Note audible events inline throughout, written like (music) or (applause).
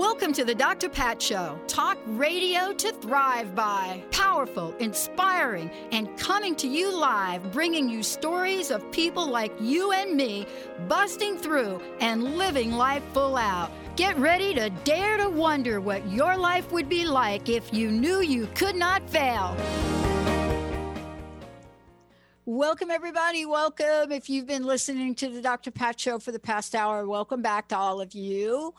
Welcome to the Dr. Pat Show. Talk radio to thrive by. Powerful, inspiring, and coming to you live, bringing you stories of people like you and me busting through and living life full out. Get ready to dare to wonder what your life would be like if you knew you could not fail. Welcome, everybody. Welcome. If you've been listening to the Dr. Pat Show for the past hour, welcome back to all of you.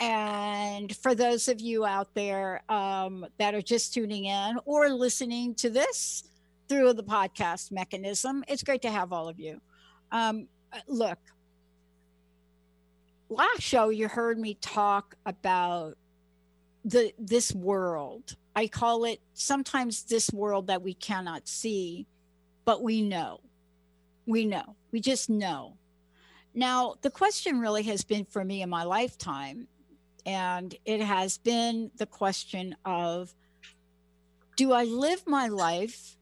And for those of you out there um, that are just tuning in or listening to this through the podcast mechanism, it's great to have all of you. Um, look, last show you heard me talk about the this world. I call it sometimes this world that we cannot see, but we know. We know. We just know. Now, the question really has been for me in my lifetime and it has been the question of do I live my life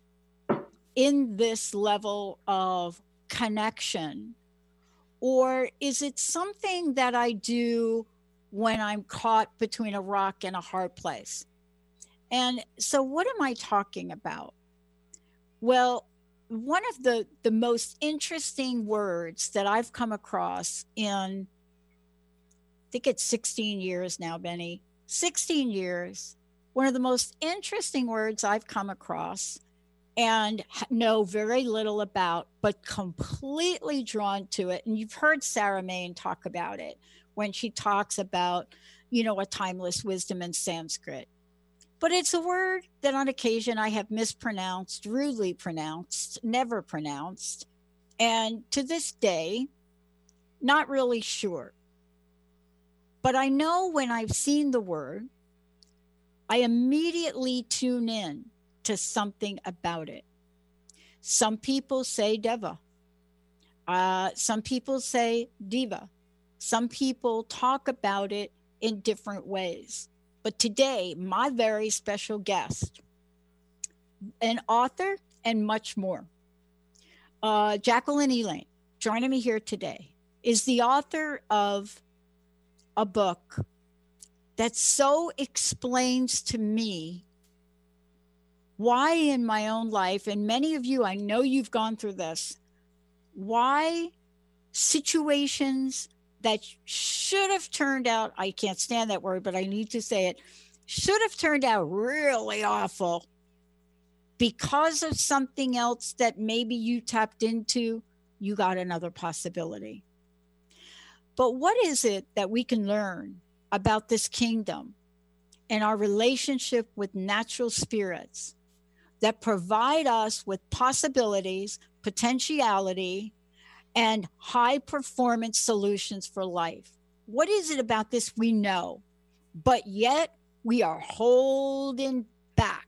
in this level of connection? Or is it something that I do when I'm caught between a rock and a hard place? And so, what am I talking about? Well, one of the, the most interesting words that I've come across in think it's 16 years now, Benny. 16 years. One of the most interesting words I've come across and know very little about, but completely drawn to it. And you've heard Sarah Main talk about it when she talks about, you know, a timeless wisdom in Sanskrit. But it's a word that on occasion I have mispronounced, rudely pronounced, never pronounced. And to this day, not really sure. But I know when I've seen the word, I immediately tune in to something about it. Some people say deva. Uh, some people say diva. Some people talk about it in different ways. But today, my very special guest, an author and much more, uh, Jacqueline Elaine, joining me here today, is the author of a book that so explains to me why in my own life, and many of you, I know you've gone through this, why situations that should have turned out, I can't stand that word, but I need to say it, should have turned out really awful because of something else that maybe you tapped into, you got another possibility. But what is it that we can learn about this kingdom and our relationship with natural spirits that provide us with possibilities, potentiality, and high performance solutions for life? What is it about this we know, but yet we are holding back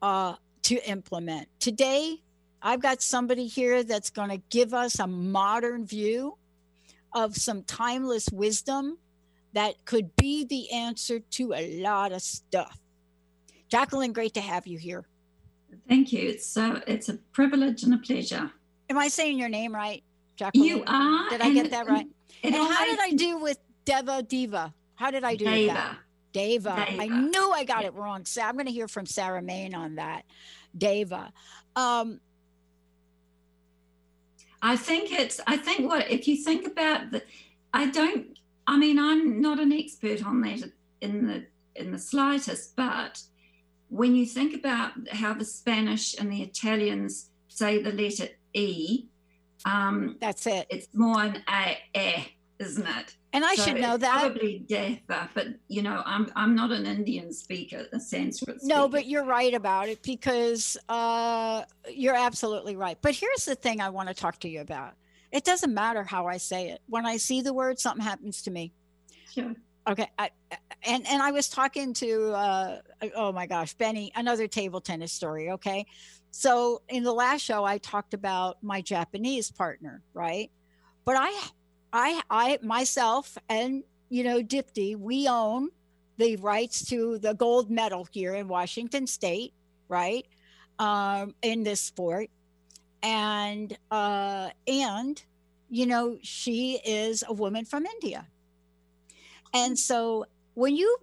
uh, to implement? Today, I've got somebody here that's going to give us a modern view of some timeless wisdom that could be the answer to a lot of stuff. Jacqueline, great to have you here. Thank you. It's so it's a privilege and a pleasure. Am I saying your name right, Jacqueline? You are. Did I get that right? And, and how did I do with Deva Diva? How did I do Deva. that? Deva. Deva. I knew I got yeah. it wrong. So I'm going to hear from Sarah Main on that. Deva. Um, I think it's, I think what, if you think about the, I don't, I mean, I'm not an expert on that in the, in the slightest, but when you think about how the Spanish and the Italians say the letter E, um, that's it. It's more an a, a isn't it? And I so should know that. Probably Deatha, but you know, I'm I'm not an Indian speaker, a Sanskrit speaker. No, but you're right about it because uh, you're absolutely right. But here's the thing I want to talk to you about. It doesn't matter how I say it. When I see the word, something happens to me. Sure. Okay. I, and and I was talking to uh, oh my gosh, Benny, another table tennis story. Okay, So in the last show, I talked about my Japanese partner, right? But I, I, I myself and you know Dipti, we own the rights to the gold medal here in Washington State, right? Um, in this sport, and uh, and you know she is a woman from India, and so when you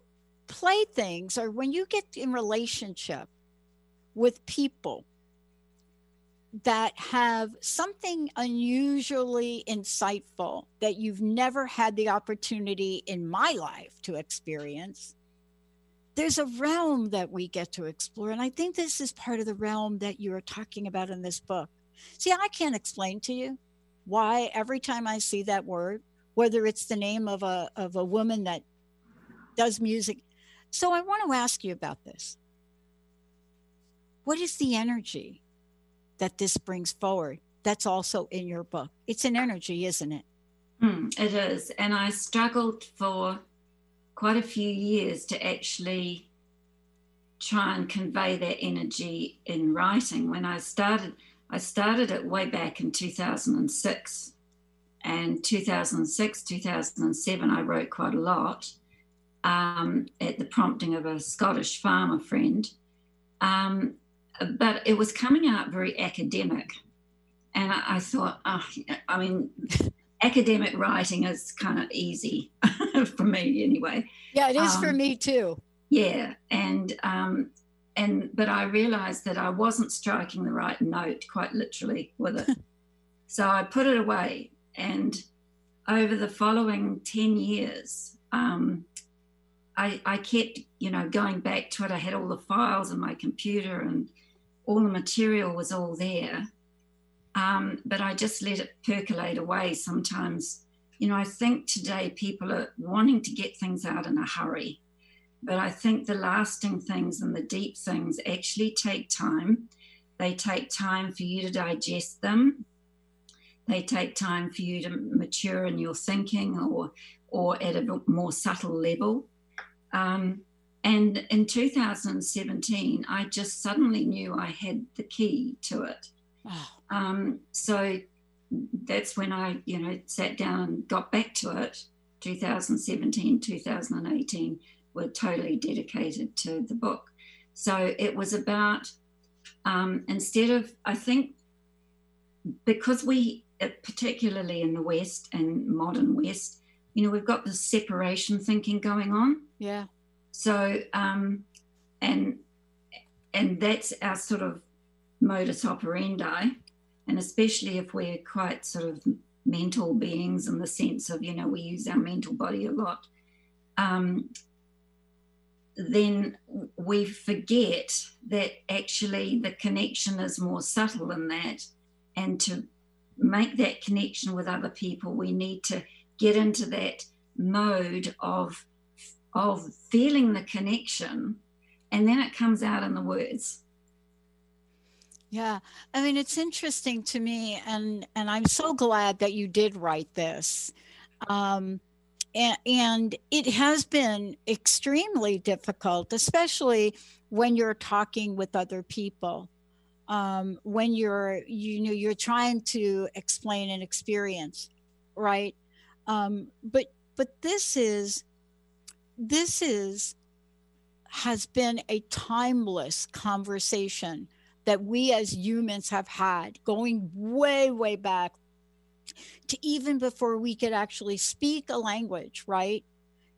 play things or when you get in relationship with people that have something unusually insightful that you've never had the opportunity in my life to experience, there's a realm that we get to explore. And I think this is part of the realm that you are talking about in this book. See, I can't explain to you why every time I see that word, whether it's the name of a, of a woman that does music. So I want to ask you about this. What is the energy that this brings forward that's also in your book. It's an energy, isn't it? Mm, it is. And I struggled for quite a few years to actually try and convey that energy in writing. When I started, I started it way back in 2006. And 2006, 2007, I wrote quite a lot um, at the prompting of a Scottish farmer friend. Um, but it was coming out very academic. And I, I thought, oh, I mean, academic writing is kind of easy (laughs) for me anyway. Yeah, it is um, for me too. Yeah, and um, and but I realised that I wasn't striking the right note, quite literally, with it. (laughs) so I put it away, and over the following ten years, um, I, I kept, you know, going back to it. I had all the files on my computer, and all the material was all there. Um, but I just let it percolate away sometimes. You know, I think today people are wanting to get things out in a hurry. But I think the lasting things and the deep things actually take time. They take time for you to digest them. They take time for you to mature in your thinking or, or at a more subtle level. Um, and in 2017, I just suddenly knew I had the key to it. Oh. Um, so that's when I, you know, sat down and got back to it. 2017, 2018 were totally dedicated to the book. So it was about, um, instead of, I think, because we, uh, particularly in the West and modern West, you know, we've got this separation thinking going on. Yeah. So, um, and and that's our sort of modus operandi, and especially if we're quite sort of mental beings in the sense of you know we use our mental body a lot. Um, then we forget that actually the connection is more subtle than that. And to make that connection with other people, we need to get into that mode of of feeling the connection and then it comes out in the words. Yeah. I mean it's interesting to me and and i'm so glad that you did write this. Um and, and it has been extremely difficult especially when you're talking with other people. Um, when you're you know you're trying to explain an experience right? Um, but but this is this is has been a timeless conversation that we as humans have had going way way back to even before we could actually speak a language right?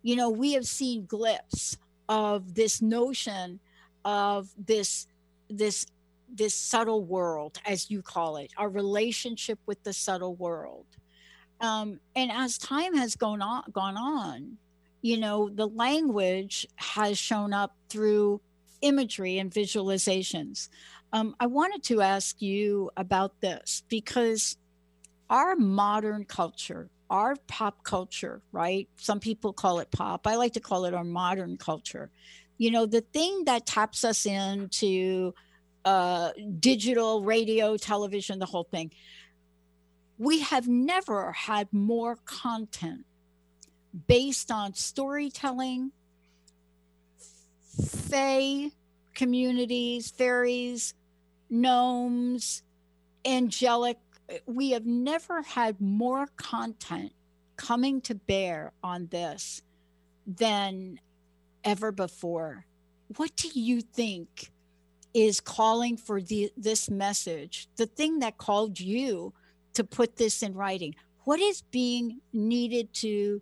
You know we have seen glyphs of this notion of this this this subtle world as you call it our relationship with the subtle world. Um, and as time has gone on gone on you know, the language has shown up through imagery and visualizations. Um, I wanted to ask you about this because our modern culture, our pop culture, right? Some people call it pop. I like to call it our modern culture. You know, the thing that taps us into uh, digital, radio, television, the whole thing. We have never had more content based on storytelling, fae communities, fairies, gnomes, angelic. We have never had more content coming to bear on this than ever before. What do you think is calling for the, this message? The thing that called you to put this in writing. What is being needed to,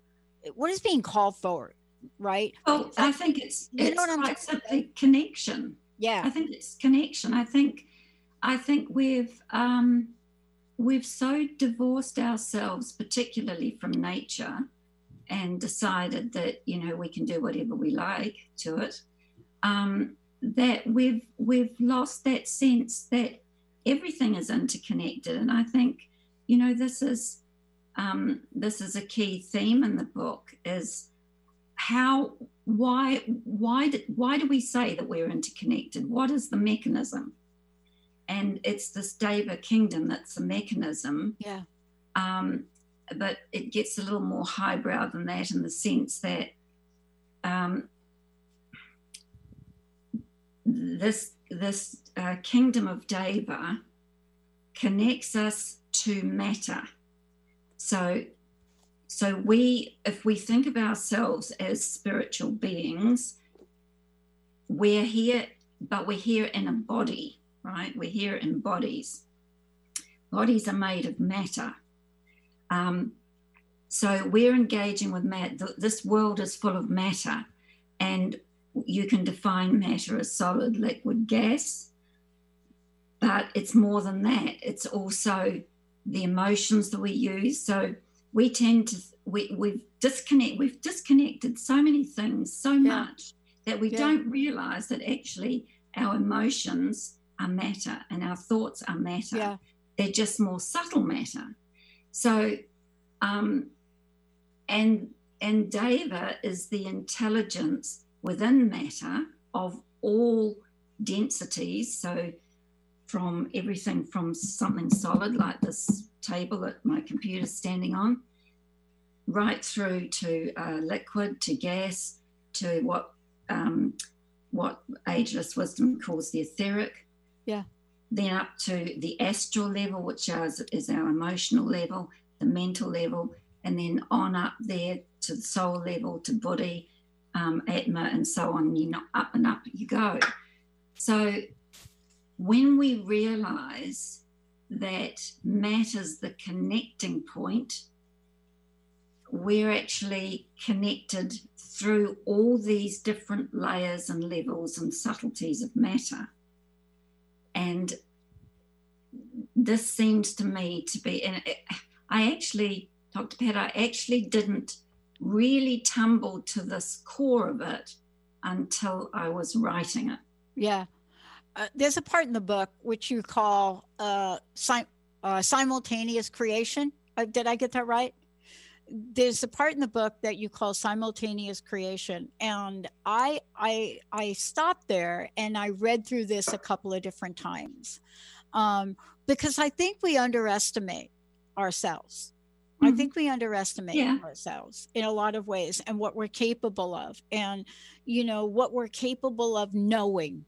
what is being called for? Right? Oh, I think it's you it's quite simply connection. Yeah, I think it's connection. I think I think we've um, we've so divorced ourselves, particularly from nature, and decided that you know we can do whatever we like to it. Um, that we've we've lost that sense that everything is interconnected, and I think you know this is um, this is a key theme in the book is how why why do, why do we say that we're interconnected? What is the mechanism? and it's this Deva kingdom that's the mechanism. Yeah. Um, but it gets a little more highbrow than that in the sense that um, this this uh, kingdom of Deva connects us to matter. So, so we, if we think of ourselves as spiritual beings, we're here, but we're here in a body right? We're here in bodies. Bodies are made of matter. Um, so we're engaging with matter. This world is full of matter, and you can define matter as solid, liquid, gas. But it's more than that. It's also the emotions that we use. So we tend to we we've disconnect we've disconnected so many things so yeah. much that we yeah. don't realize that actually our emotions are matter and our thoughts are matter. Yeah. They're just more subtle matter. So, um, and and Deva is the intelligence within matter of all densities. So, from everything from something solid like this table that my computer's standing on, right through to uh, liquid, to gas, to what um, what ageless wisdom calls the etheric, yeah. Then up to the astral level, which is, is our emotional level, the mental level, and then on up there to the soul level, to body, um, Atma, and so on. You know, up and up you go. So when we realize that matter's the connecting point, we're actually connected through all these different layers and levels and subtleties of matter. And this seems to me to be, and I actually, Dr. Pat, I actually didn't really tumble to this core of it until I was writing it. Yeah. Uh, there's a part in the book which you call uh, sim- uh, simultaneous creation. Uh, did I get that right? there's a part in the book that you call simultaneous creation and i i i stopped there and i read through this a couple of different times um, because i think we underestimate ourselves mm-hmm. i think we underestimate yeah. ourselves in a lot of ways and what we're capable of and you know what we're capable of knowing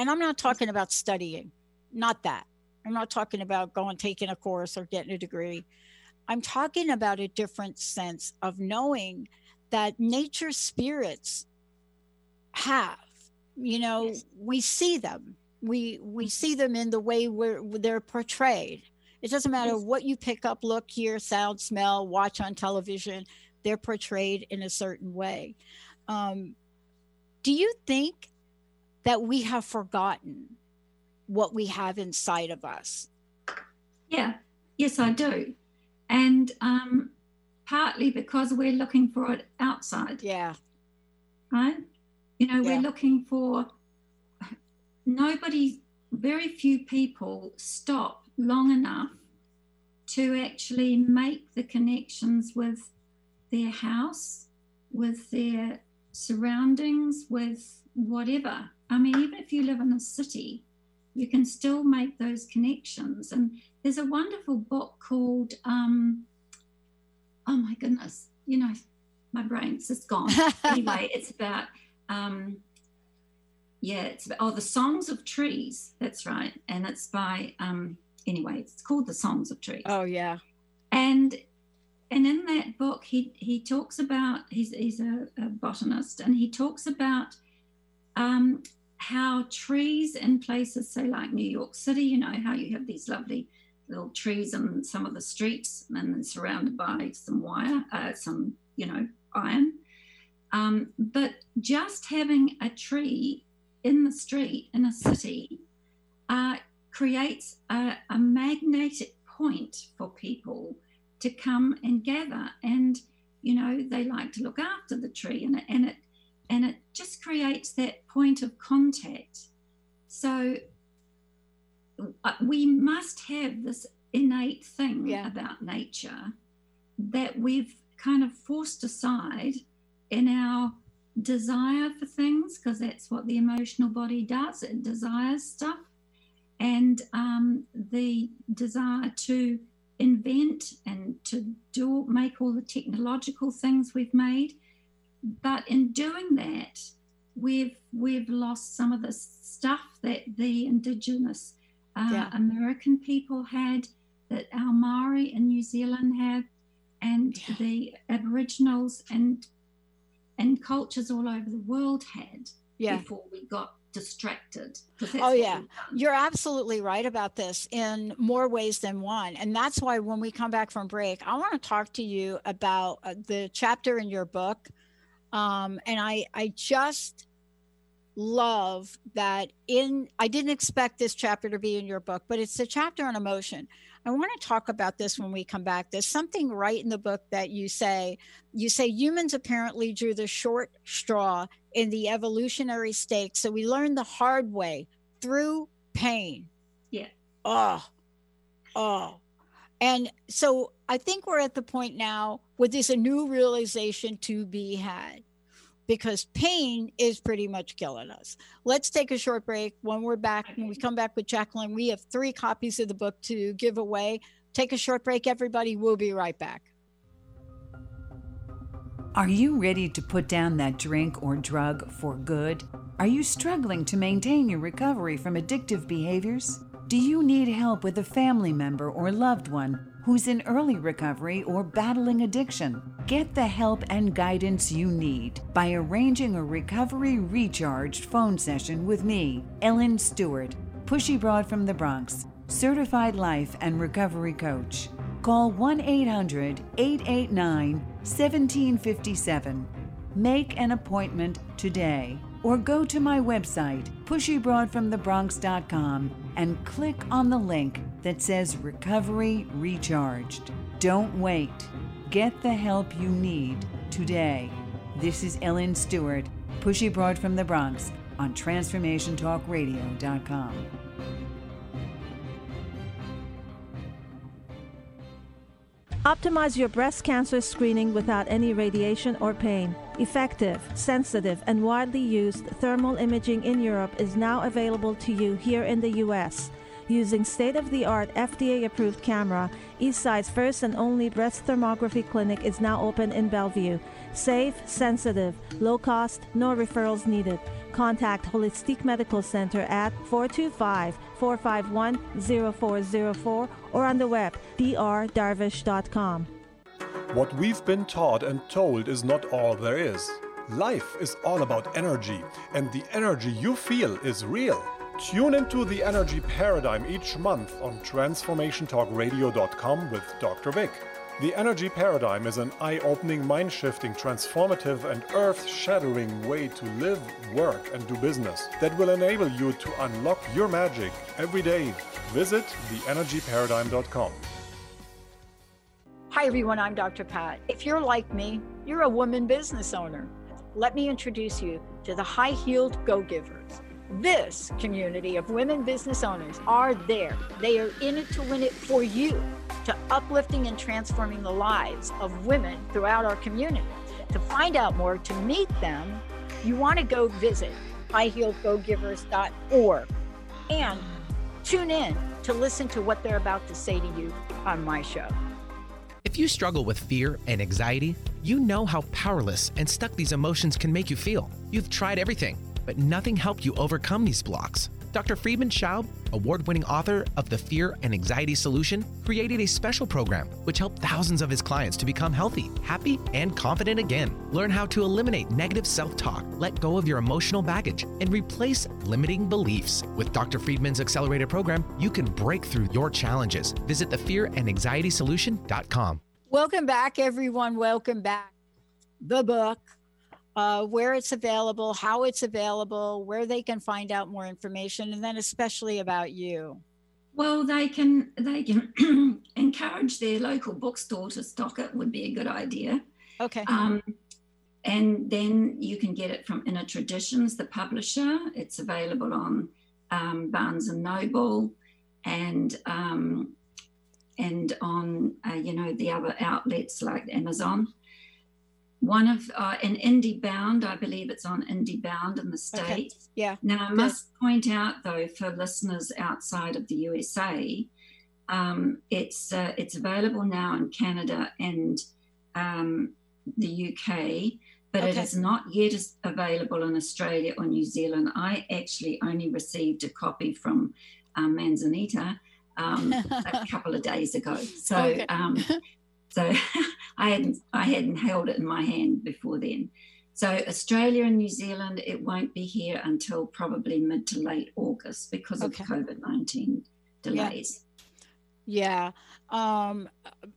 and i'm not talking about studying not that i'm not talking about going taking a course or getting a degree I'm talking about a different sense of knowing that nature spirits have. You know, yes. we see them. We we see them in the way where they're portrayed. It doesn't matter yes. what you pick up, look, hear, sound, smell, watch on television. They're portrayed in a certain way. Um, do you think that we have forgotten what we have inside of us? Yeah, yes, I do and um, partly because we're looking for it outside. Yeah. Right? You know, yeah. we're looking for nobody, very few people stop long enough to actually make the connections with their house, with their surroundings, with whatever. I mean, even if you live in a city, you can still make those connections. And there's a wonderful book called, um, oh my goodness, you know, my brain's just gone. (laughs) anyway, it's about um, yeah, it's about, oh the Songs of Trees. That's right, and it's by um anyway, it's called the Songs of Trees. Oh yeah, and and in that book he he talks about he's he's a, a botanist and he talks about um how trees in places say like New York City, you know how you have these lovely little trees in some of the streets and then surrounded by some wire, uh, some you know iron. Um, but just having a tree in the street in a city uh, creates a, a, magnetic point for people to come and gather. And, you know, they like to look after the tree and, and it and it just creates that point of contact. So uh, we must have this innate thing yeah. about nature that we've kind of forced aside in our desire for things because that's what the emotional body does it desires stuff and um, the desire to invent and to do make all the technological things we've made but in doing that we've we've lost some of the stuff that the indigenous uh, yeah. american people had that our maori in new zealand have and yeah. the aboriginals and and cultures all over the world had yeah. before we got distracted. Oh, yeah. You're absolutely right about this in more ways than one. And that's why when we come back from break, I want to talk to you about uh, the chapter in your book. Um, and I, I just love that in, I didn't expect this chapter to be in your book, but it's a chapter on emotion. I want to talk about this when we come back. There's something right in the book that you say. You say humans apparently drew the short straw in the evolutionary stake. So we learned the hard way through pain. Yeah. Oh, oh. And so I think we're at the point now where there's a new realization to be had because pain is pretty much killing us. Let's take a short break. When we're back, when we come back with Jacqueline, we have three copies of the book to give away. Take a short break, everybody. We'll be right back. Are you ready to put down that drink or drug for good? Are you struggling to maintain your recovery from addictive behaviors? Do you need help with a family member or loved one who's in early recovery or battling addiction. Get the help and guidance you need by arranging a recovery recharged phone session with me, Ellen Stewart, Pushy Broad from the Bronx, certified life and recovery coach. Call 1 800 889 1757. Make an appointment today or go to my website, pushybroadfromthebronx.com, and click on the link that says Recovery Recharged. Don't wait. Get the help you need today. This is Ellen Stewart, Pushy Broad from the Bronx on TransformationTalkRadio.com. Optimize your breast cancer screening without any radiation or pain. Effective, sensitive, and widely used thermal imaging in Europe is now available to you here in the U.S. Using state of the art FDA approved camera, Eastside's first and only breast thermography clinic is now open in Bellevue. Safe, sensitive, low cost, no referrals needed. Contact Holistic Medical Center at 425 451 0404 or on the web drdarvish.com. What we've been taught and told is not all there is. Life is all about energy, and the energy you feel is real. Tune into the energy paradigm each month on transformationtalkradio.com with Dr. Vic. The energy paradigm is an eye opening, mind shifting, transformative, and earth shattering way to live, work, and do business that will enable you to unlock your magic every day. Visit theenergyparadigm.com. Hi, everyone. I'm Dr. Pat. If you're like me, you're a woman business owner. Let me introduce you to the High Heeled Go Givers. This community of women business owners are there. They are in it to win it for you to uplifting and transforming the lives of women throughout our community. To find out more, to meet them, you want to go visit highheeledgogivers.org and tune in to listen to what they're about to say to you on my show. If you struggle with fear and anxiety, you know how powerless and stuck these emotions can make you feel. You've tried everything but nothing helped you overcome these blocks. Dr. Friedemann Schaub, award winning author of The Fear and Anxiety Solution, created a special program which helped thousands of his clients to become healthy, happy, and confident again. Learn how to eliminate negative self talk, let go of your emotional baggage, and replace limiting beliefs. With Dr. Friedemann's accelerated program, you can break through your challenges. Visit thefearandanxietysolution.com. Welcome back, everyone. Welcome back. The book uh, where it's available, how it's available, where they can find out more information, and then especially about you. Well, they can they can (clears throat) encourage their local bookstore to stock it. Would be a good idea. Okay. Um, and then you can get it from Inner Traditions, the publisher. It's available on um, Barnes and Noble, and um, and on uh, you know the other outlets like Amazon one of uh, an IndieBound i believe it's on IndieBound in the states okay. yeah now i must point out though for listeners outside of the usa um, it's uh, it's available now in canada and um, the uk but okay. it is not yet available in australia or new zealand i actually only received a copy from um, manzanita um, a (laughs) couple of days ago so okay. um, so (laughs) I hadn't I hadn't held it in my hand before then. So Australia and New Zealand, it won't be here until probably mid to late August because okay. of COVID nineteen delays. Yeah. yeah. Um,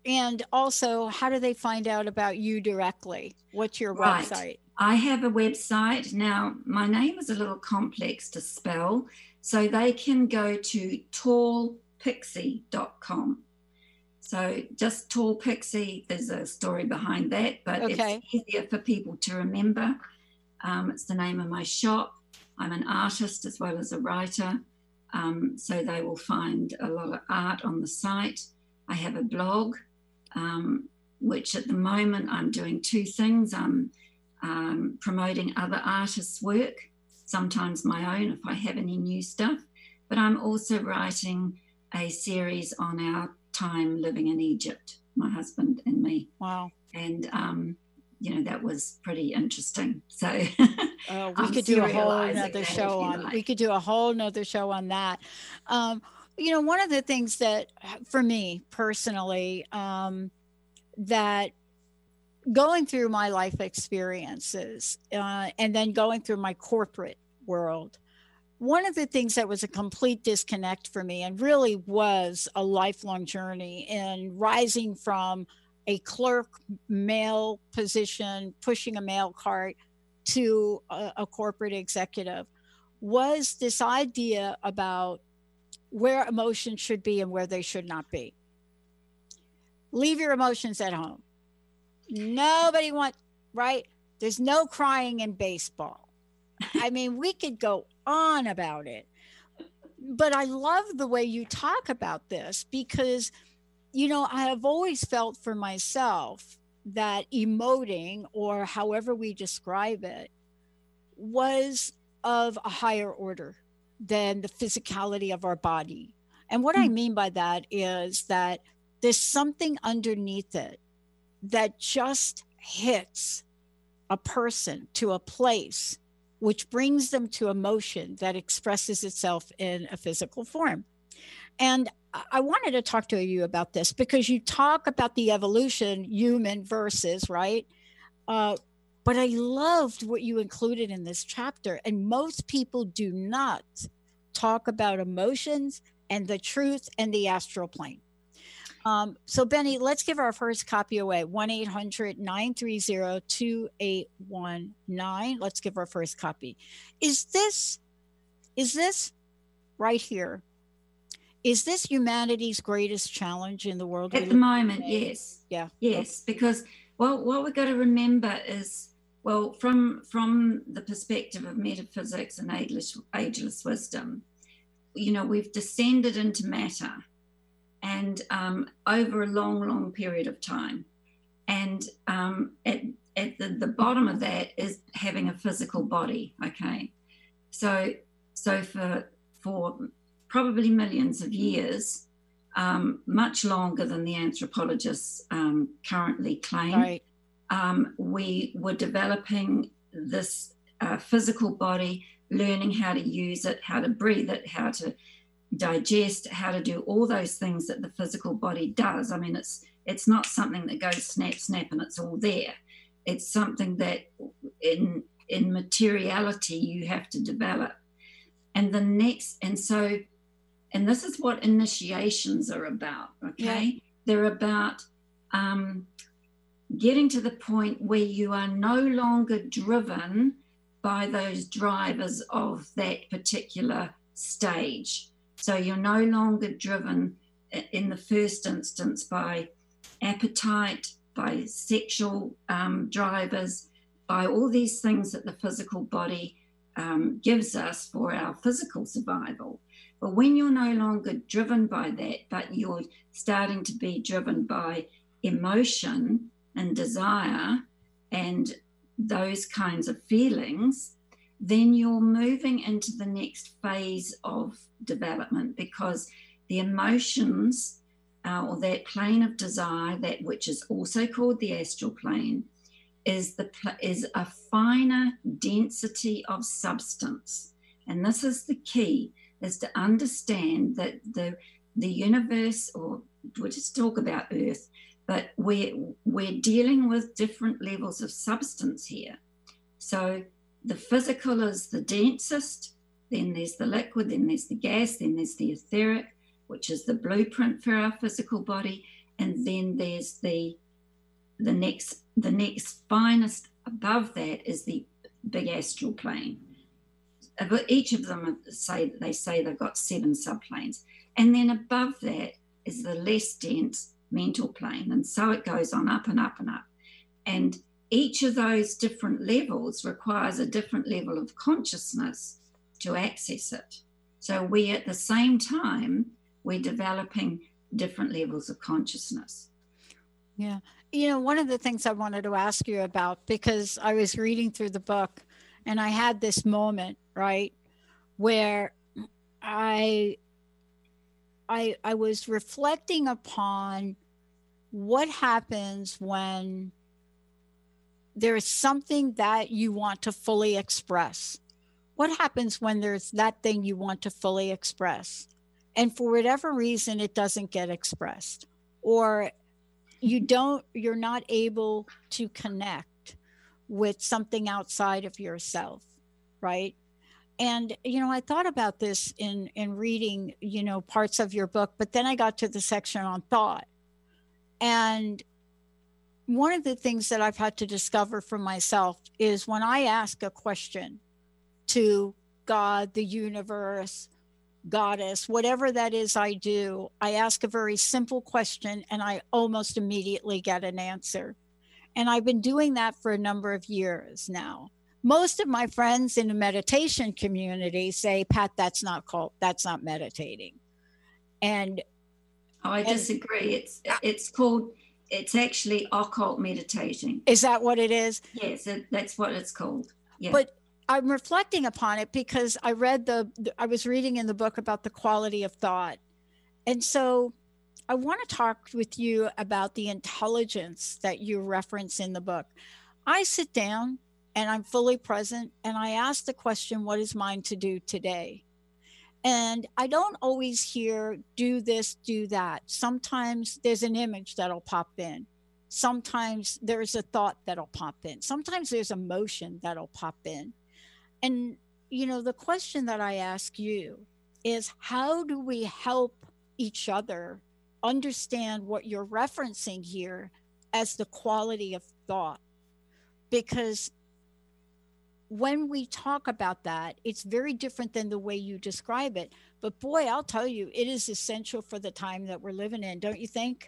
and also, how do they find out about you directly? What's your right. website? I have a website. Now, my name is a little complex to spell, so they can go to tallpixie.com. So just Tall Pixie, there's a story behind that, but okay. it's easier for people to remember. Um, it's the name of my shop. I'm an artist as well as a writer. Um, so they will find a lot of art on the site. I have a blog, um, which at the moment I'm doing two things. I'm um, promoting other artists' work, sometimes my own if I have any new stuff, but I'm also writing a series on our time living in Egypt, my husband and me. Wow. And, um, you know, that was pretty interesting. So (laughs) uh, we could do a whole another show on, like. we could do a whole nother show on that. Um, you know, one of the things that for me personally, um, that going through my life experiences uh, and then going through my corporate world one of the things that was a complete disconnect for me and really was a lifelong journey in rising from a clerk male position, pushing a mail cart to a, a corporate executive was this idea about where emotions should be and where they should not be. Leave your emotions at home. Nobody wants, right? There's no crying in baseball. I mean, we could go on about it. But I love the way you talk about this because, you know, I have always felt for myself that emoting, or however we describe it, was of a higher order than the physicality of our body. And what I hmm. mean by that is that there's something underneath it that just hits a person to a place which brings them to emotion that expresses itself in a physical form. And I wanted to talk to you about this because you talk about the evolution, human versus, right? Uh, but I loved what you included in this chapter. And most people do not talk about emotions and the truth and the astral plane. Um, so, Benny, let's give our first copy away 1 800 930 2819. Let's give our first copy. Is this, is this right here? Is this humanity's greatest challenge in the world? At the moment, yes. Yeah. Yes, because well, what we've got to remember is well, from from the perspective of metaphysics and ageless, ageless wisdom, you know, we've descended into matter and um, over a long, long period of time. And um, at, at the, the bottom of that is having a physical body. Okay, so so for for probably millions of years, um, much longer than the anthropologists um, currently claim, right. Um, we were developing this uh, physical body learning how to use it, how to breathe it, how to digest, how to do all those things that the physical body does. I mean, it's it's not something that goes snap snap and it's all there. It's something that in in materiality you have to develop. And the next, and so, and this is what initiations are about. Okay, yeah. they're about um, getting to the point where you are no longer driven by those drivers of that particular stage. So you're no longer driven in the first instance by appetite, by sexual um, drivers, by all these things that the physical body um, gives us for our physical survival. But when you're no longer driven by that, but you're starting to be driven by emotion and desire and those kinds of feelings, then you're moving into the next phase of development because the emotions uh, or that plane of desire, that which is also called the astral plane, is the is a finer density of substance, and this is the key: is to understand that the the universe, or we'll just talk about Earth, but we're we're dealing with different levels of substance here. So the physical is the densest, then there's the liquid, then there's the gas, then there's the etheric, which is the blueprint for our physical body, and then there's the the next the next finest above that is the big astral plane. Uh, but each of them say they say they've got seven subplanes, and then above that is the less dense mental plane. And so it goes on up and up and up. And each of those different levels requires a different level of consciousness to access it. So we, at the same time, we're developing different levels of consciousness. Yeah. You know, one of the things I wanted to ask you about, because I was reading through the book and I had this moment, right, where I I I was reflecting upon what happens when there is something that you want to fully express? What happens when there's that thing you want to fully express? And for whatever reason, it doesn't get expressed, or you don't, you're not able to connect with something outside of yourself, right? and you know i thought about this in in reading you know parts of your book but then i got to the section on thought and one of the things that I've had to discover for myself is when I ask a question to God, the universe, goddess, whatever that is I do, I ask a very simple question and I almost immediately get an answer. And I've been doing that for a number of years now. Most of my friends in the meditation community say, Pat, that's not called, that's not meditating. And Oh, I disagree. It's it's called. It's actually occult meditating. Is that what it is? Yes, it, that's what it's called. Yeah. But I'm reflecting upon it because I read the. I was reading in the book about the quality of thought, and so I want to talk with you about the intelligence that you reference in the book. I sit down and I'm fully present and I ask the question, What is mine to do today? And I don't always hear do this, do that. Sometimes there's an image that'll pop in. Sometimes there's a thought that'll pop in. Sometimes there's emotion that'll pop in. And, you know, the question that I ask you is how do we help each other understand what you're referencing here as the quality of thought? Because when we talk about that, it's very different than the way you describe it. But boy, I'll tell you, it is essential for the time that we're living in, don't you think?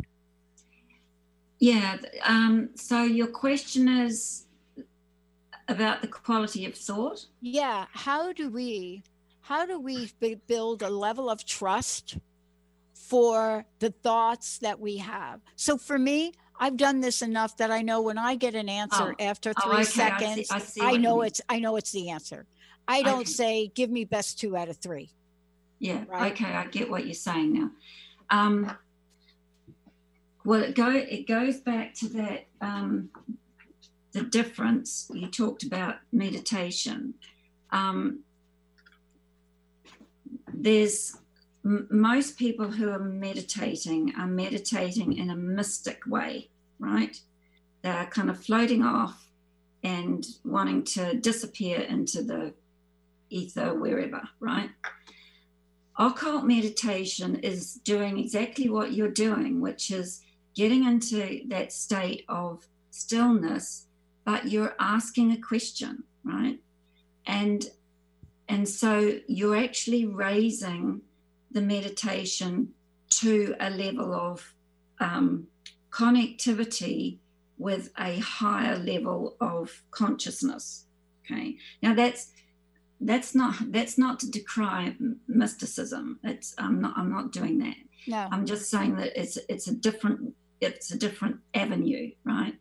Yeah. Um, so your question is about the quality of thought. Yeah. How do we, how do we build a level of trust for the thoughts that we have? So for me, I've done this enough that I know when I get an answer oh. after three oh, okay. seconds, I, see, I, see I know it's I know it's the answer. I don't okay. say give me best two out of three. Yeah. Right? Okay, I get what you're saying now. Um, well, it go it goes back to that um, the difference you talked about meditation. Um, there's most people who are meditating are meditating in a mystic way, right? They're kind of floating off and wanting to disappear into the ether, wherever, right? Occult meditation is doing exactly what you're doing, which is getting into that state of stillness, but you're asking a question, right? And and so you're actually raising the meditation to a level of um, connectivity with a higher level of consciousness. Okay. Now that's that's not that's not to decry mysticism. It's I'm not I'm not doing that. No. I'm just saying that it's it's a different it's a different avenue, right?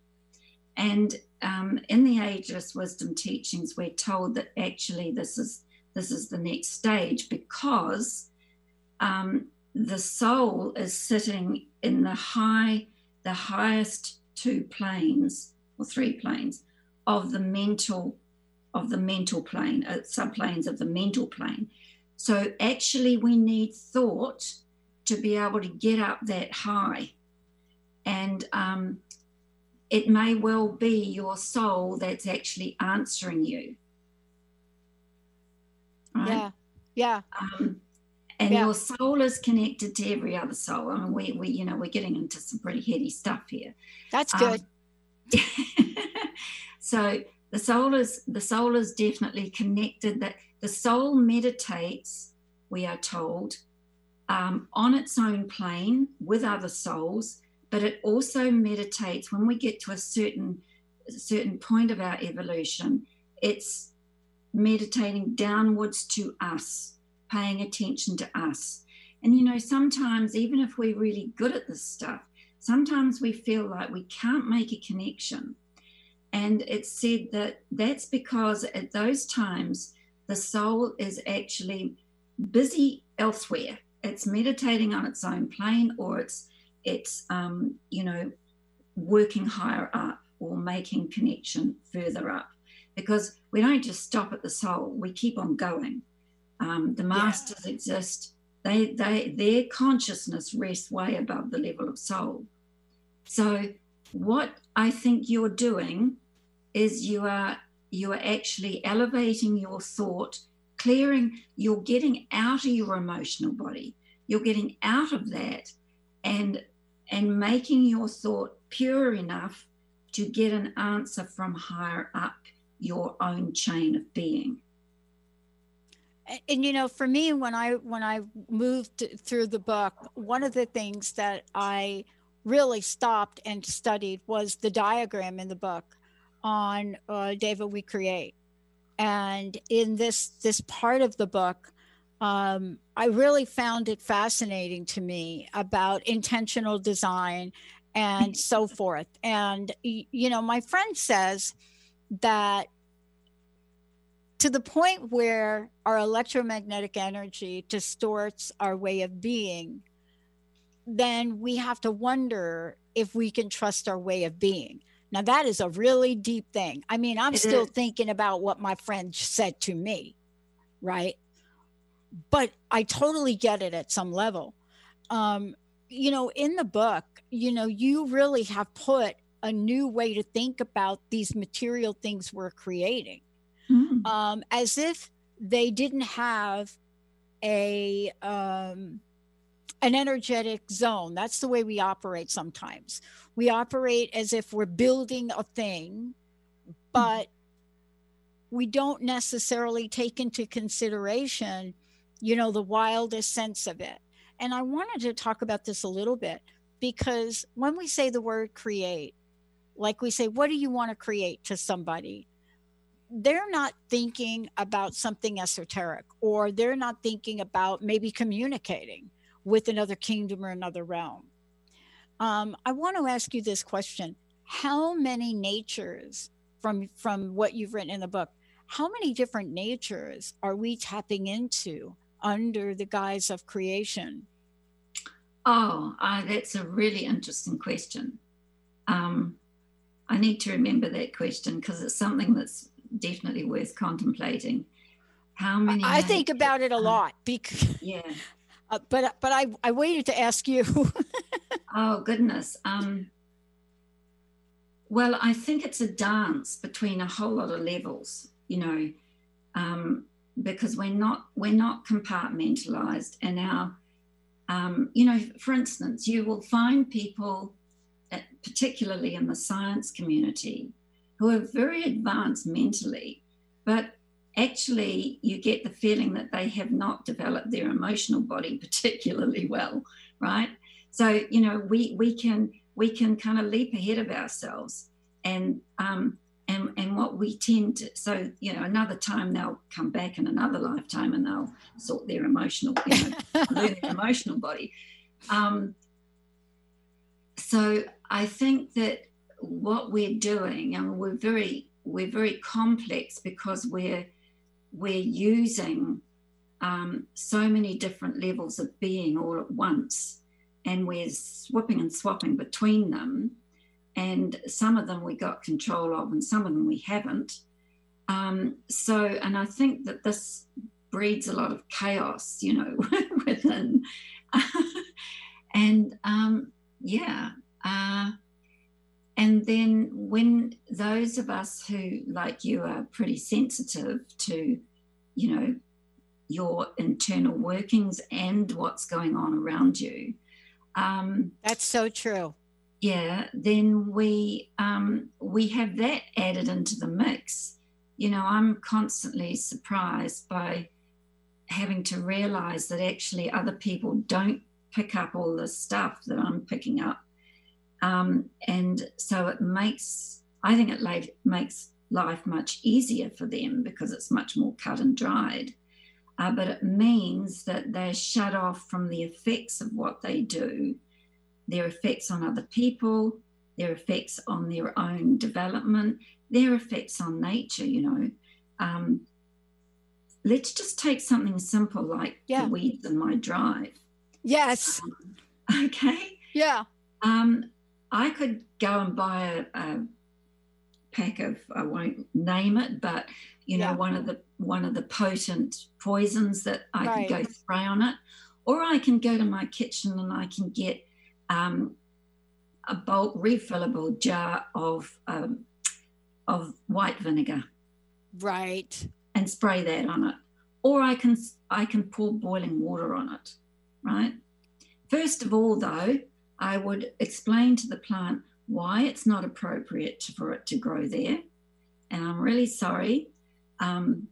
And um, in the ageless wisdom teachings, we're told that actually this is this is the next stage because um, the soul is sitting in the high, the highest two planes or three planes of the mental, of the mental plane, uh, subplanes of the mental plane. So actually, we need thought to be able to get up that high, and um, it may well be your soul that's actually answering you. Right? Yeah. Yeah. Um, and Yeah. your soul is connected to every other soul. I mean, we, we, you know, we're getting into some pretty heady stuff here. That's Um, good. (laughs) so the soul is the soul is definitely connected. That the soul meditates, we are told, um, on its own plane with other souls, but it also meditates when we get to a certain certain point of our evolution. It's meditating downwards to us, paying attention to us. And you know, sometimes even if we're really good at this stuff, sometimes we feel like we can't make a connection. And it's said that that's because at those times, the soul is actually busy elsewhere. It's meditating on its own plane, or it's it's um, you know working higher up or making connection further up. Because we don't just stop at the soul; we keep on going. Um, the masters exist; they they their consciousness rests way above the level of soul. So, what I think you're doing is you are you are actually elevating your thought, clearing. You're getting out of your emotional body. You're getting out of that, and and making your thought pure enough to get an answer from higher up your own chain of being. And, you know for me when i when i moved through the book one of the things that i really stopped and studied was the diagram in the book on uh, we create. And in this this part of the book um, i really found it fascinating to me about intentional design and so forth. And you know my friend says that to the point where our electromagnetic energy distorts our way of being, then we have to wonder if we can trust our way of being. Now, that is a really deep thing. I mean, I'm It still is. thinking about what my friend said to me, right? But I totally get it at some level. Um, you know, in the book, you know, you really have put a new way to think about these material things we're creating. Um, as if they didn't have a um, an energetic zone. That's the way we operate sometimes. We operate as if we're building a thing, but we don't necessarily take into consideration, you know, the wildest sense of it. And I wanted to talk about this a little bit because when we say the word create, like we say, what do you want to create to somebody? They're not thinking about something esoteric or they're not thinking about maybe communicating with another kingdom or another realm. Um, I want to ask you this question How many natures from, from what you've written in the book, how many different natures are we tapping into under the guise of creation? Oh, uh, that's a really interesting question. Um, I need to remember that question because it's something that's definitely worth contemplating. How many? I have- think about it a um, lot because, (laughs) Yeah. uh, but but I I waited to ask you. (laughs) Oh goodness. Um, well, I think it's a dance between a whole lot of levels, you know, um, because we're not we're not compartmentalized, and our, um, you know, for instance, you will find people, uh, particularly in the science community, who are very advanced mentally, but actually you get the feeling that they have not developed their emotional body (laughs) particularly well, right? So you know, we we can we can kind of leap ahead of ourselves, and um, and and what we tend to. So you know, another time they'll come back in another lifetime, and they'll sort their emotional, you know, learn (laughs) their emotional body. Um, so I think that what we're doing, and we're very we're very complex because we're we're using um, so many different levels of being all at once and we're swapping and swapping between them. And some of them we got control of, and some of them we haven't. Um, so, and I think that this breeds a lot of chaos, you know, (laughs) within. (laughs) and um, yeah. Uh, and then when those of us who, like you, are pretty sensitive to, you know, your internal workings and what's going on around you, um, That's so true. yeah, then we um, we have that added into the mix. You know, I'm constantly surprised by having to realize that actually other people don't pick up all the stuff that I'm picking up, um, and so it makes I think it life, makes life much easier for them because it's much more cut and dried. Uh, but it means that they're shut off from the effects of what they do, their effects on other people, their effects on their own development, their effects on nature, you know. Um, let's just take something simple like Yeah. the weeds in my drive. Yes. (laughs) Okay. Yeah. Um, I could go and buy a, a pack of I won't name it, but you know Yeah. one of the one of the potent poisons that I Right. can go spray on it, or I can go to my kitchen and I can get um, a bulk refillable jar of um, of white vinegar Right. and spray that on it, or I can I can pour boiling water on it, right? First of all, though, I would explain to the plant why it's not appropriate for it to grow there, and I'm really sorry. Um,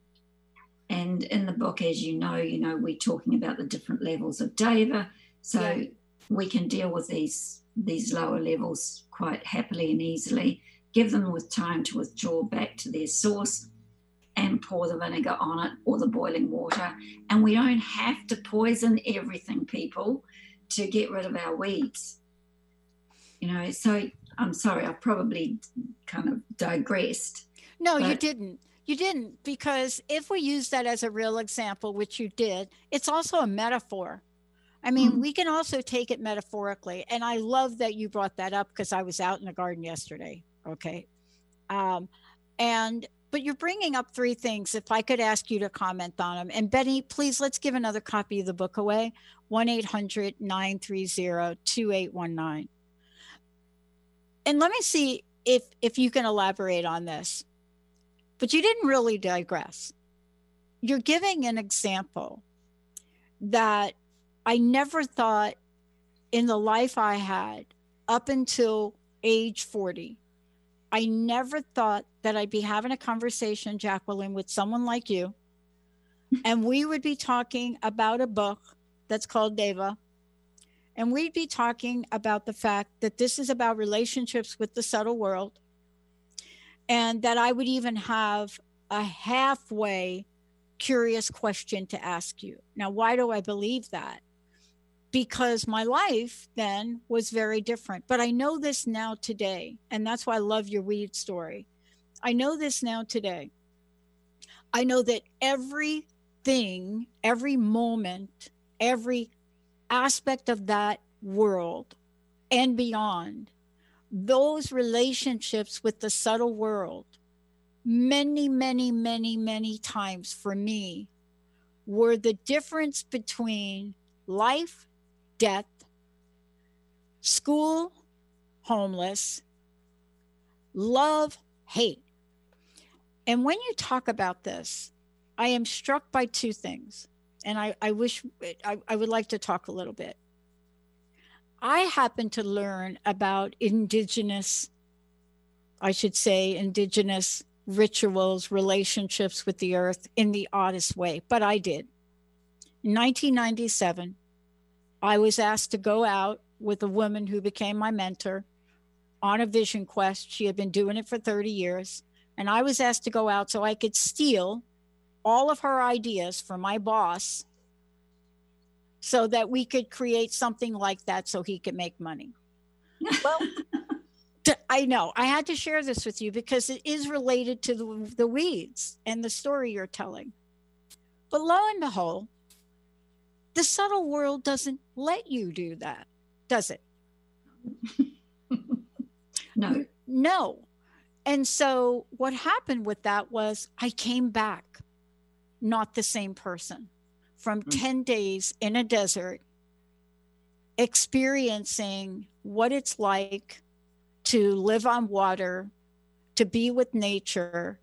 and in the book, as you know, you know we're talking about the different levels of Deva, so Yeah. we can deal with these these lower levels quite happily and easily. Give them with time to withdraw back to their source and pour the vinegar on it or the boiling water. And we don't have to poison everything, people, to get rid of our weeds. You know, so I'm sorry, I've probably kind of digressed. No, you didn't. You didn't because if we use that as a real example, which you did, it's also a metaphor. I mean, Mhm. we can also take it metaphorically. And I love that you brought that up because I was out in the garden yesterday. Okay. Um, and, but you're bringing up three things. If I could ask you to comment on them. And Benny, please let's give another copy of the book away 1 800 930 2819. And let me see if if you can elaborate on this. But you didn't really digress. You're giving an example that I never thought in the life I had up until age 40. I never thought that I'd be having a conversation, Jacqueline, with someone like you. (laughs) And we would be talking about a book that's called Deva. And we'd be talking about the fact that this is about relationships with the subtle world. And that I would even have a halfway curious question to ask you. Now, why do I believe that? Because my life then was very different. But I know this now today. And that's why I love your weed story. I know this now today. I know that everything, every moment, every aspect of that world and beyond, those relationships with the subtle world, many, many, many, many times for me were the difference between life, death, school, homeless, love, hate. And when you talk about this, I am struck by two things. And I, I wish I, I would like to talk a little bit. I happen to learn about indigenous, I should say, indigenous rituals, relationships with the earth in the oddest way, but I did. In 1997, I was asked to go out with a woman who became my mentor on a vision quest. She had been doing it for 30 years. And I was asked to go out so I could steal all of her ideas from my boss so that we could create something like that so he could make money. Well, (laughs) I know I had to share this with you because it is related to the, the weeds and the story you're telling. But lo and behold, the subtle world doesn't let you do that, does it? (laughs) no. No. And so what happened with that was I came back not the same person from mm. 10 days in a desert experiencing what it's like to live on water, to be with nature,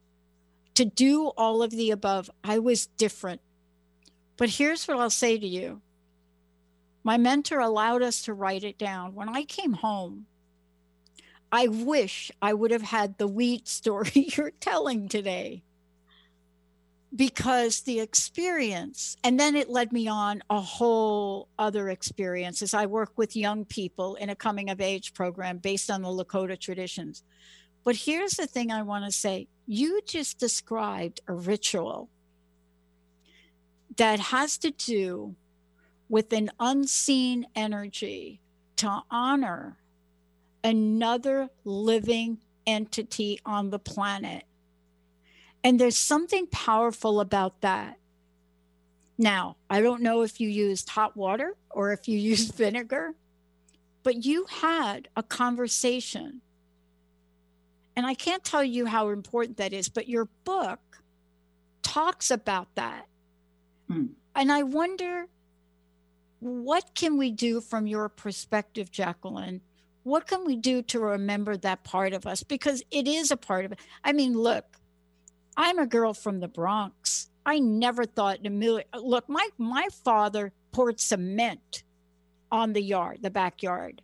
to do all of the above. I was different. But here's what I'll say to you my mentor allowed us to write it down. When I came home, I wish I would have had the wheat story (laughs) you're telling today. Because the experience and then it led me on a whole other experience as i work with young people in a coming of age program based on the lakota traditions. But here's the thing i want to say. You just described a ritual that has to do with an unseen energy to honor another living entity on the planet and there's something powerful about that. Now, I don't know if you used hot water or if you (laughs) used vinegar, but you had a conversation. And I can't tell you how important that is, but your book talks about that. Mm. And I wonder what can we do from your perspective, Jacqueline? What can we do to remember that part of us? Because it is a part of it. I mean, look, I'm a girl from the Bronx. I never thought in a million. Look, my my father poured cement on the yard, the backyard.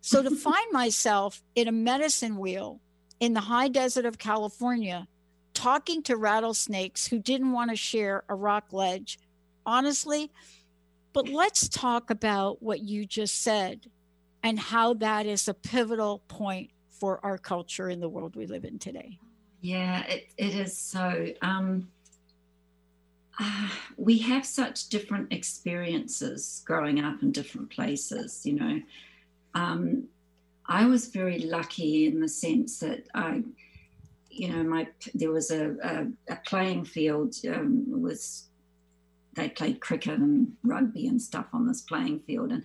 So to (laughs) find myself in a medicine wheel in the high desert of California, talking to rattlesnakes who didn't want to share a rock ledge, honestly. But let's talk about what you just said and how that is a pivotal point for our culture in the world we live in today. Yeah, it, it is so. Um, uh, (sighs) we have such different experiences growing up in different places, you know. Um, I was very lucky in the sense that I, you know, my there was a, a, a playing field um, was they played cricket and rugby and stuff on this playing field, and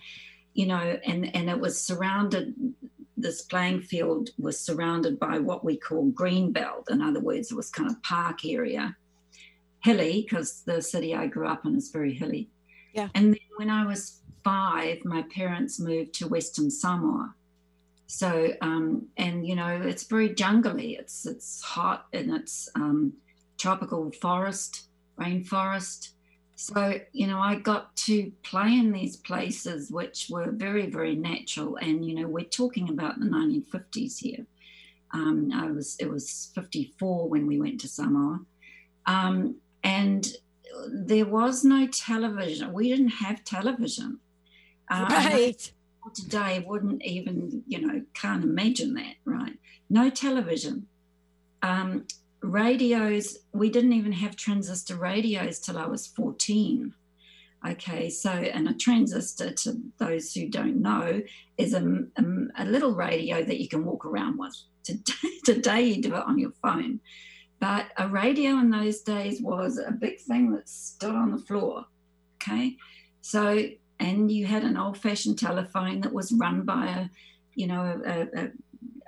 you know, and and it was surrounded this playing field was surrounded by what we call green belt. In other words, it was kind of park area, hilly, because the city I grew up in is very hilly. Yeah. And then when I was five, my parents moved to Western Samoa. So, um, and you know, it's very jungly. It's it's hot and it's um, tropical forest, rainforest. So, you know, I got to play in these places which were very, very natural. And, you know, we're talking about the 1950s here. Um, I was, it was 54 when we went to Samoa. Um, and there was no television. We didn't have television. Uh, right. Today wouldn't even, you know, can't imagine that, right? No television. Um, radios, we didn't even have transistor radios till I was 14. Okay, so, and a transistor, to those who don't know, is a, a, a little radio that you can walk around with. Today, (laughs) today, you do it on your phone. But a radio in those days was a big thing that stood on the floor. Okay, so, and you had an old fashioned telephone that was run by a, you know, a, a,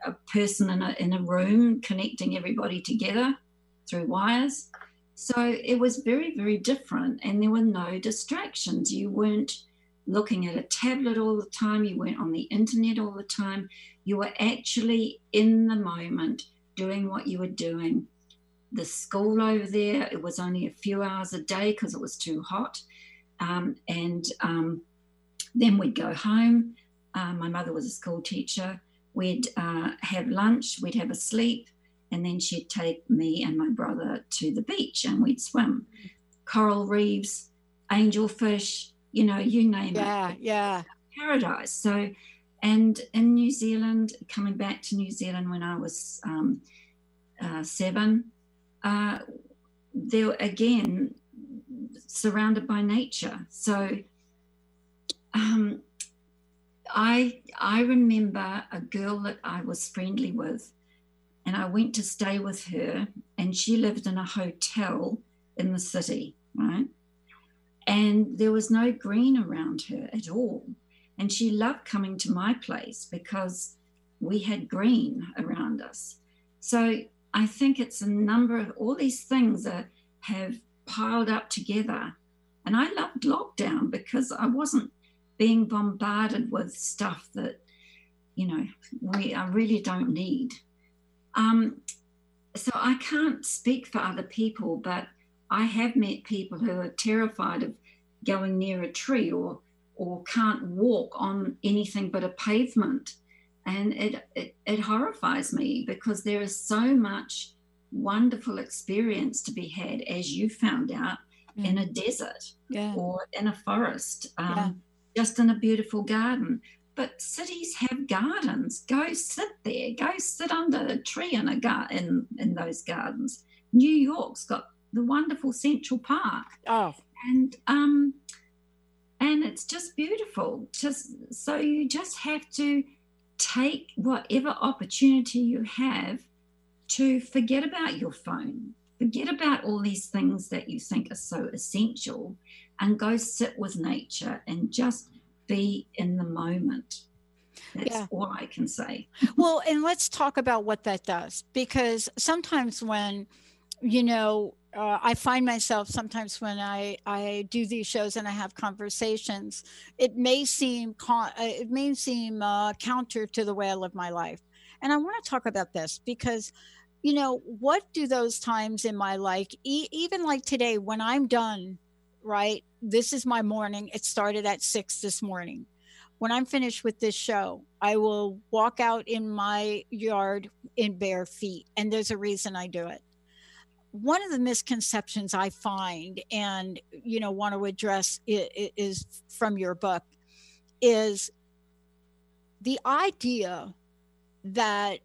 a person in a, in a room connecting everybody together through wires. So it was very, very different, and there were no distractions. You weren't looking at a tablet all the time, you weren't on the internet all the time. You were actually in the moment doing what you were doing. The school over there, it was only a few hours a day because it was too hot. Um, and um, then we'd go home. Uh, my mother was a school teacher. We'd uh, have lunch, we'd have a sleep, and then she'd take me and my brother to the beach and we'd swim. Coral reefs, angelfish, you know, you name yeah, it. Yeah, yeah. Paradise. So, and in New Zealand, coming back to New Zealand when I was um, uh, seven, uh, there again, surrounded by nature. So, um, I I remember a girl that I was friendly with, and I went to stay with her, and she lived in a hotel in the city, right? And there was no green around her at all. And she loved coming to my place because we had green around us. So I think it's a number of all these things that have piled up together. And I loved lockdown because I wasn't being bombarded with stuff that, you know, we I really don't need. Um, so I can't speak for other people, but I have met people who are terrified of going near a tree or or can't walk on anything but a pavement. And it, it, it horrifies me because there is so much wonderful experience to be had, as you found out, mm. in a desert yeah. or in a forest, um, yeah. Just in a beautiful garden. But cities have gardens. Go sit there. Go sit under a tree in a gar- in in those gardens. New York's got the wonderful Central Park. Oh, and um, and it's just beautiful. Just so you just have to take whatever opportunity you have to forget about your phone, forget about all these things that you think are so essential, and go sit with nature and just be in the moment. That's yeah. all I can say. (laughs) well, and let's talk about what that does because sometimes when, you know, uh, I find myself sometimes when I, I do these shows and I have conversations, it may seem con- uh, it may seem uh, counter to the way I live my life, and I want to talk about this because, you know, what do those times in my life, e- even like today when I'm done, right? This is my morning. It started at six this morning. When I'm finished with this show, I will walk out in my yard in bare feet, and there's a reason I do it one of the misconceptions I find and you know want to address is from your book is the idea that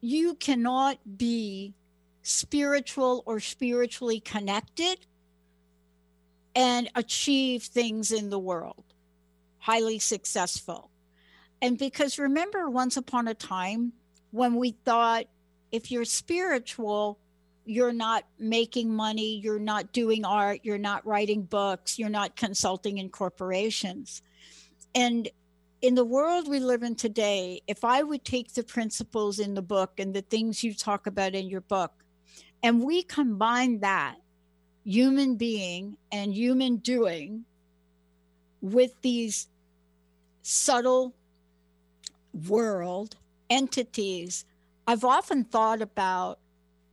you cannot be spiritual or spiritually connected and achieve things in the world highly successful and because remember once upon a time when we thought if you're spiritual you're not making money, you're not doing art, you're not writing books, you're not consulting in corporations. And in the world we live in today, if I would take the principles in the book and the things you talk about in your book, and we combine that human being and human doing with these subtle world entities, I've often thought about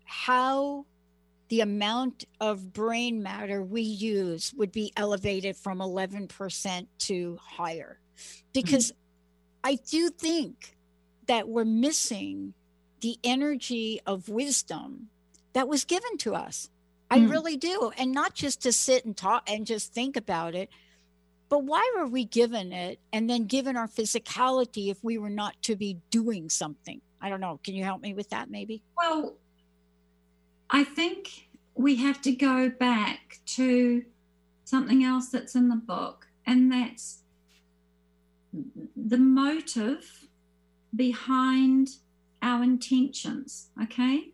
how the amount of brain matter we use would be elevated from 11% to higher. Because mm-hmm. I do think that we're missing the energy of wisdom that was given to us. I mm. really do. And not just to sit and talk and just think about it, but why were we given it and then given our physicality if we were not to be doing something? I don't know. Can you help me with that maybe? Well, I think we have to go back to something else that's in the book, and that's the motive behind our intentions. Okay.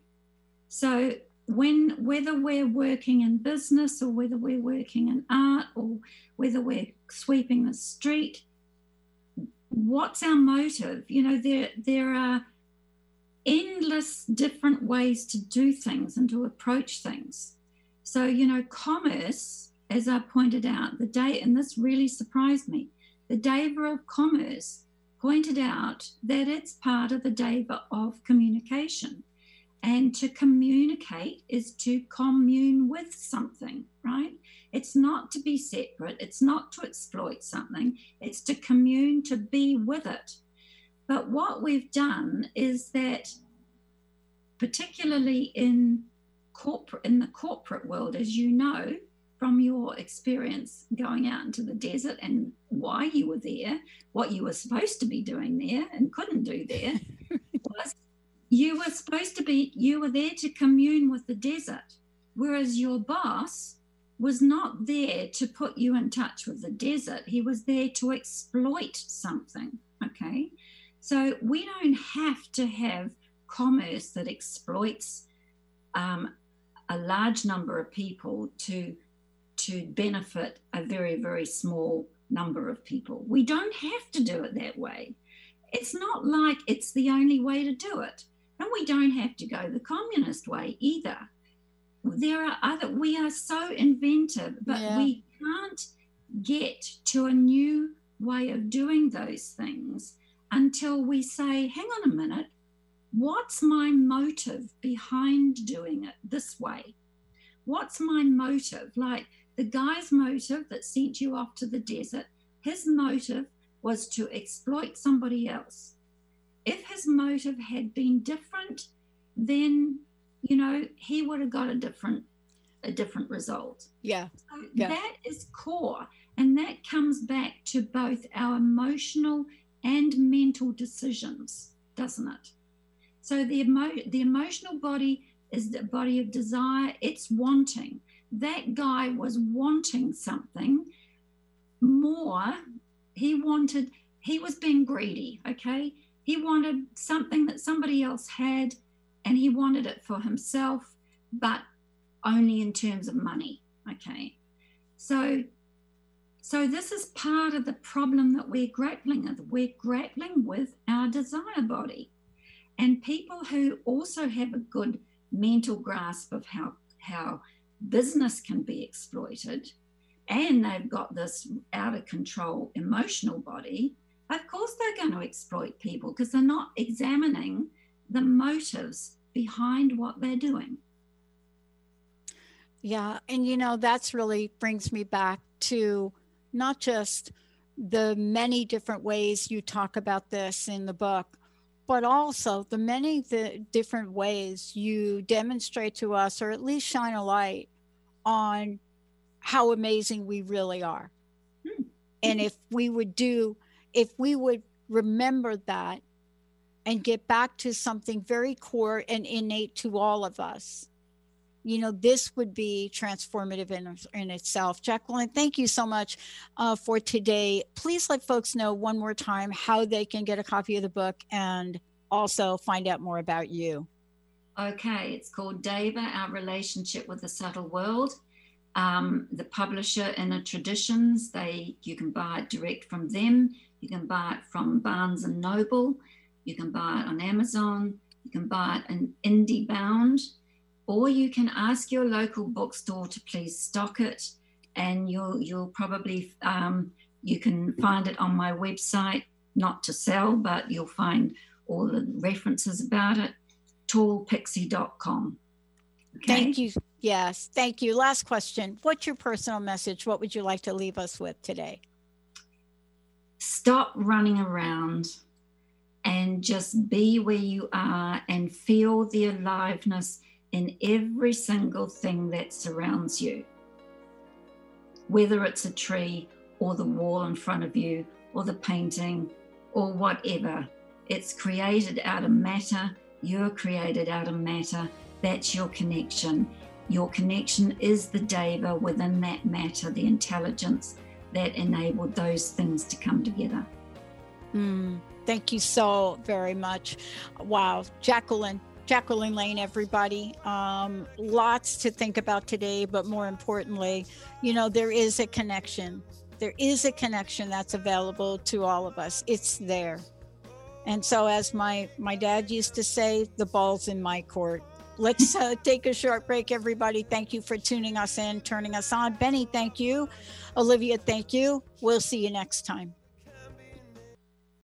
So, when whether we're working in business or whether we're working in art or whether we're sweeping the street, what's our motive? You know, there there are endless different ways to do things and to approach things. So, you know, commerce, as I pointed out, the day, and this really surprised me, the Deva of Commerce pointed out that it's part of the Deva of communication. And to communicate is to commune with something, right? It's not to be separate, it's not to exploit something, it's to commune, to be with it. But what we've done is that, particularly in corporate in the corporate world, as you know from your experience going out into the desert and why you were there, what you were supposed to be doing there and couldn't do there, (laughs) was you were supposed to be you were there to commune with the desert, whereas your boss was not there to put you in touch with the desert. He was there to exploit something. Okay. So we don't have to have commerce that exploits um, a large number of people to to benefit a very very small number of people. We don't have to do it that way. It's not like it's the only way to do it, and we don't have to go the communist way either. There are other. We are so inventive, but yeah. we can't get to a new way of doing those things until we say, hang on a minute, what's my motive behind doing it this way? What's my motive? Like the guy's motive that sent you off to the desert, his motive was to exploit somebody else. If his motive had been different, then you know he would have got a different a different result. Yeah. So yeah. that is core. And that comes back to both our emotional and mental decisions, doesn't it? So the emo- the emotional body is the body of desire. It's wanting. That guy was wanting something more. He wanted. He was being greedy. Okay. He wanted something that somebody else had, and he wanted it for himself, but only in terms of money. Okay. So so, this is part of the problem that we're grappling with. We're grappling with our desire body. And people who also have a good mental grasp of how, how business can be exploited, and they've got this out of control emotional body, of course they're going to exploit people because they're not examining the motives behind what they're doing. Yeah. And, you know, that's really brings me back to not just the many different ways you talk about this in the book, but also the many the different ways you demonstrate to us, or at least shine a light on how amazing we really are. Hmm. And if we would do, if we would remember that and get back to something very core and innate to all of us, you know, this would be transformative in, in itself. Jacqueline, thank you so much uh, for today. Please let folks know one more time how they can get a copy of the book and also find out more about you. Okay, it's called Deva Our Relationship with the Subtle World. Um, the publisher Inner Traditions, they you can buy it direct from them. You can buy it from Barnes and Noble. You can buy it on Amazon. You can buy it in IndieBound, or you can ask your local bookstore to please stock it and you'll you'll probably um, you can find it on my website not to sell but you'll find all the references about it tallpixie.com okay? thank you yes thank you last question what's your personal message what would you like to leave us with today stop running around and just be where you are and feel the aliveness in every single thing that surrounds you, whether it's a tree or the wall in front of you or the painting or whatever. It's created out of matter. You're created out of matter. That's your connection. Your connection is the deva within that matter, the intelligence that enabled those things to come together. Mm, thank you so very much. Wow. Jacqueline, Jacqueline Lane, everybody. Um, lots to think about today, but more importantly, you know, there is a connection. There is a connection that's available to all of us. It's there. And so, as my my dad used to say, the ball's in my court. Let's uh, take a short break, everybody. Thank you for tuning us in, turning us on. Benny, thank you. Olivia, thank you. We'll see you next time.